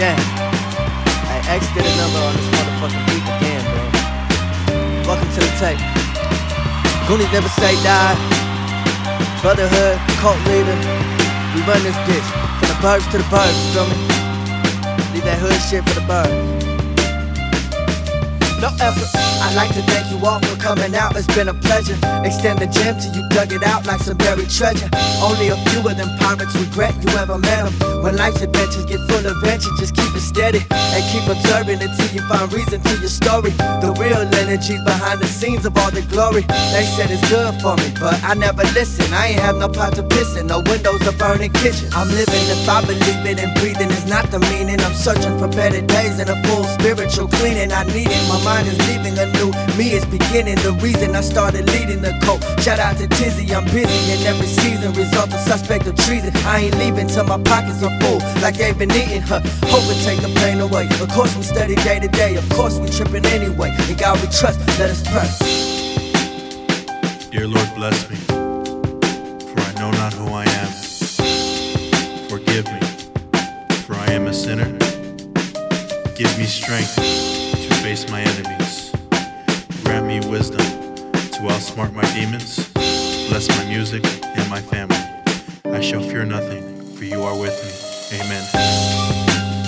Damn. I X did a number on this motherfucking beat again, bro. Welcome to the tape. Goonies never say die. Brotherhood, cult leader. We run this bitch. From the birds to the burbs, feel me? Leave that hood shit for the burbs. No effort. I'd like to thank you all for coming out. It's been a pleasure. Extend the gem till you dug it out like some buried treasure. Only a few of them pirates regret you ever met them. When life's adventures get full of adventure, just keep it steady and keep observing until you find reason to your story. The real energies behind the scenes of all the glory. They said it's good for me, but I never listen. I ain't have no pot to piss in, no windows, a burning kitchen. I'm living if I believe it and breathing is not the meaning. I'm searching for better days and a full spiritual cleaning. I need it. My mind is leaving a new me is beginning. The reason I started leading the cult. Shout out to Tizzy, I'm busy in every season. Result of suspect of treason. I ain't leaving till my pockets are full, like they've been eating her. Hope it take the pain away. Of course we study day to day. Of course we tripping anyway. In God we trust. Let us pray. Dear Lord, bless me, for I know not who I am. Forgive me, for I am a sinner. Give me strength face my enemies. Grant me wisdom to outsmart my demons. Bless my music and my family. I shall fear nothing, for you are with me. Amen.